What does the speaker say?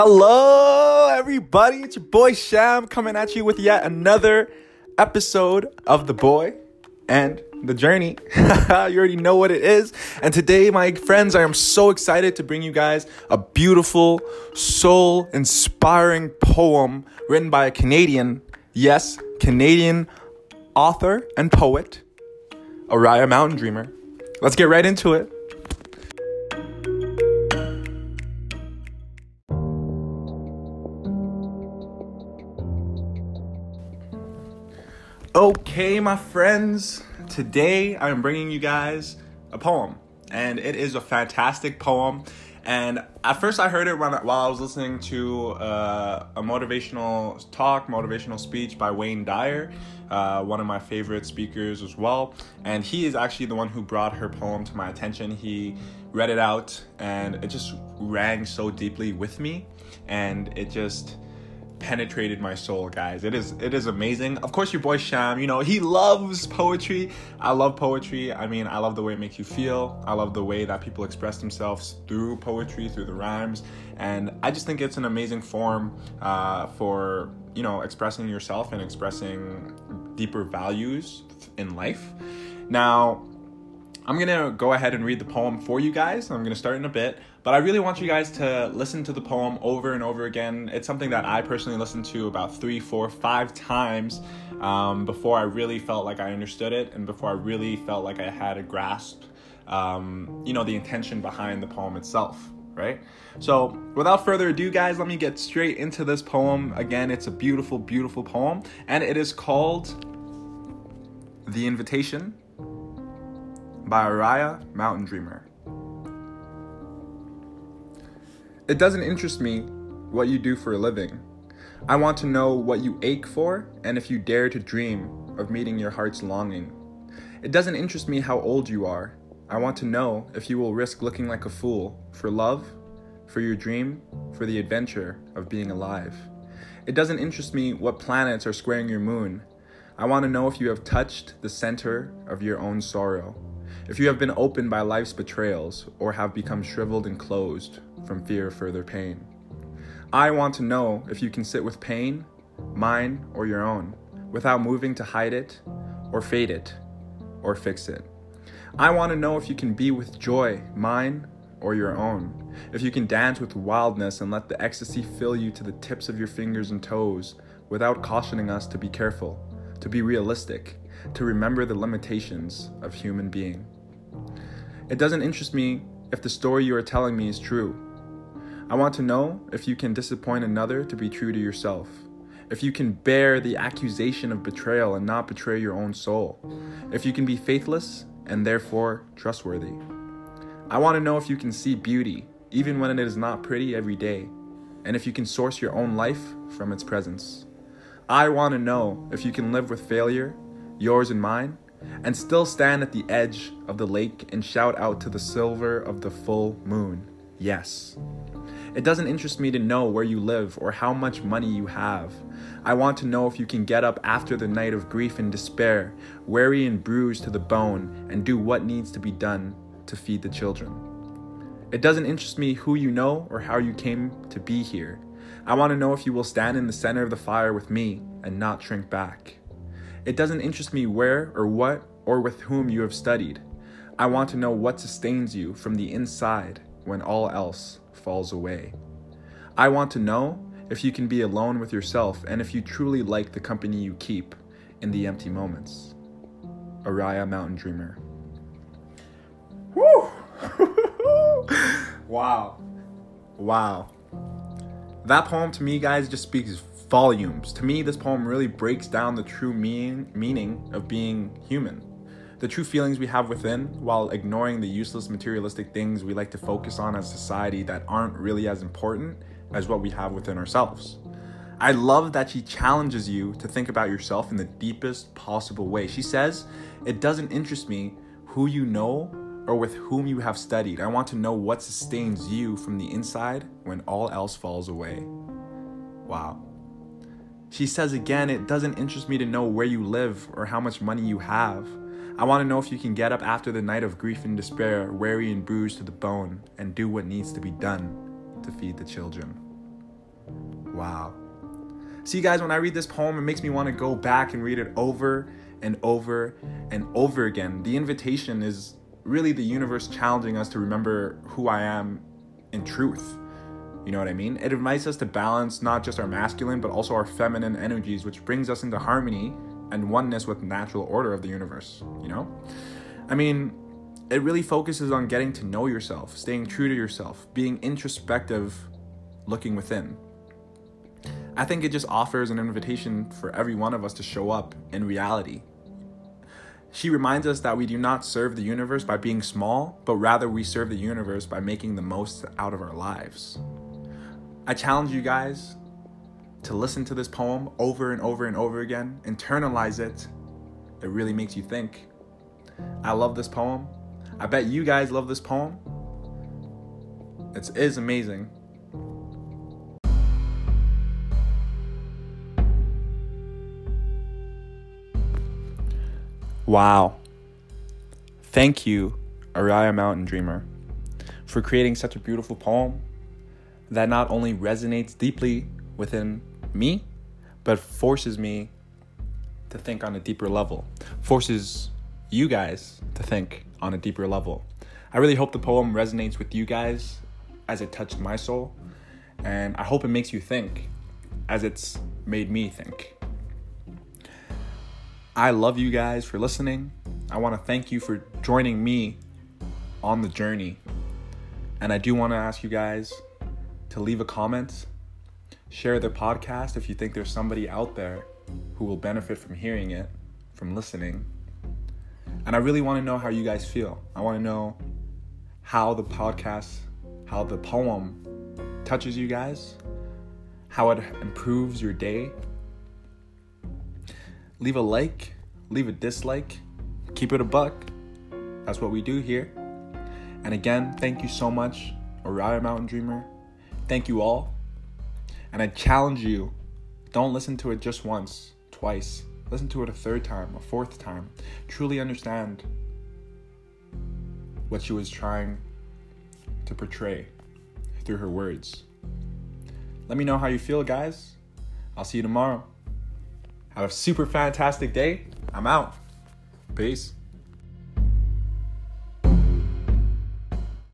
Hello, everybody. It's your boy Sham coming at you with yet another episode of The Boy and the Journey. you already know what it is. And today, my friends, I am so excited to bring you guys a beautiful, soul inspiring poem written by a Canadian, yes, Canadian author and poet, Oriah Mountain Dreamer. Let's get right into it. Okay, my friends, today I'm bringing you guys a poem, and it is a fantastic poem. And at first, I heard it when, while I was listening to uh, a motivational talk, motivational speech by Wayne Dyer, uh, one of my favorite speakers as well. And he is actually the one who brought her poem to my attention. He read it out, and it just rang so deeply with me, and it just penetrated my soul, guys. It is it is amazing. Of course, your boy Sham, you know, he loves poetry. I love poetry. I mean, I love the way it makes you feel. I love the way that people express themselves through poetry, through the rhymes, and I just think it's an amazing form uh, for you know expressing yourself and expressing deeper values in life. Now, I'm gonna go ahead and read the poem for you guys. I'm gonna start in a bit, but I really want you guys to listen to the poem over and over again. It's something that I personally listened to about three, four, five times um, before I really felt like I understood it and before I really felt like I had a grasp, um, you know, the intention behind the poem itself. Right? So, without further ado, guys, let me get straight into this poem. Again, it's a beautiful, beautiful poem, and it is called The Invitation by Oriah Mountain Dreamer. It doesn't interest me what you do for a living. I want to know what you ache for and if you dare to dream of meeting your heart's longing. It doesn't interest me how old you are. I want to know if you will risk looking like a fool for love, for your dream, for the adventure of being alive. It doesn't interest me what planets are squaring your moon. I want to know if you have touched the center of your own sorrow if you have been opened by life's betrayals or have become shriveled and closed from fear of further pain. I want to know if you can sit with pain, mine or your own, without moving to hide it or fade it or fix it. I want to know if you can be with joy, mine or your own. If you can dance with wildness and let the ecstasy fill you to the tips of your fingers and toes without cautioning us to be careful, to be realistic, to remember the limitations of human being. It doesn't interest me if the story you are telling me is true. I want to know if you can disappoint another to be true to yourself. If you can bear the accusation of betrayal and not betray your own soul. If you can be faithless and therefore trustworthy. I want to know if you can see beauty, even when it is not pretty every day, and if you can source your own life from its presence. I want to know if you can live with failure, yours and mine, and still stand at the edge of the lake and shout out to the silver of the full moon, yes. It doesn't interest me to know where you live or how much money you have. I want to know if you can get up after the night of grief and despair, weary and bruised to the bone, and do what needs to be done to feed the children. It doesn't interest me who you know or how you came to be here. I want to know if you will stand in the center of the fire with me and not shrink back. It doesn't interest me where or what or with whom you have studied. I want to know what sustains you from the inside when all else falls away. I want to know if you can be alone with yourself and if you truly like the company you keep in the empty moments. Oriah Mountain Dreamer. Woo! wow. Wow. That poem to me, guys, just speaks volumes. To me, this poem really breaks down the true meaning, meaning of being human. The true feelings we have within while ignoring the useless materialistic things we like to focus on as society that aren't really as important as what we have within ourselves. I love that she challenges you to think about yourself in the deepest possible way. She says, It doesn't interest me who you know or with whom you have studied. I want to know what sustains you from the inside when all else falls away. Wow. She says again, it doesn't interest me to know where you live or how much money you have. I want to know if you can get up after the night of grief and despair, weary and bruised to the bone, and do what needs to be done to feed the children. Wow. See, guys, when I read this poem, it makes me want to go back and read it over and over and over again. The invitation is really the universe challenging us to remember who I am in truth. You know what I mean? It invites us to balance not just our masculine, but also our feminine energies, which brings us into harmony and oneness with natural order of the universe, you know? I mean, it really focuses on getting to know yourself, staying true to yourself, being introspective, looking within. I think it just offers an invitation for every one of us to show up in reality. She reminds us that we do not serve the universe by being small, but rather we serve the universe by making the most out of our lives. I challenge you guys to listen to this poem over and over and over again, internalize it. It really makes you think. I love this poem. I bet you guys love this poem. It is amazing. Wow. Thank you, Oriah Mountain Dreamer, for creating such a beautiful poem that not only resonates deeply within me, but forces me to think on a deeper level, forces you guys to think on a deeper level. I really hope the poem resonates with you guys as it touched my soul, and I hope it makes you think as it's made me think. I love you guys for listening. I want to thank you for joining me on the journey. And I do want to ask you guys to leave a comment, share the podcast if you think there's somebody out there who will benefit from hearing it, from listening. And I really want to know how you guys feel. I want to know how the podcast, how the poem touches you guys, how it improves your day. Leave a like, leave a dislike, keep it a buck. That's what we do here. And again, thank you so much, Oriah Mountain Dreamer. Thank you all. And I challenge you don't listen to it just once, twice. Listen to it a third time, a fourth time. Truly understand what she was trying to portray through her words. Let me know how you feel, guys. I'll see you tomorrow. Have a super fantastic day. I'm out. Peace.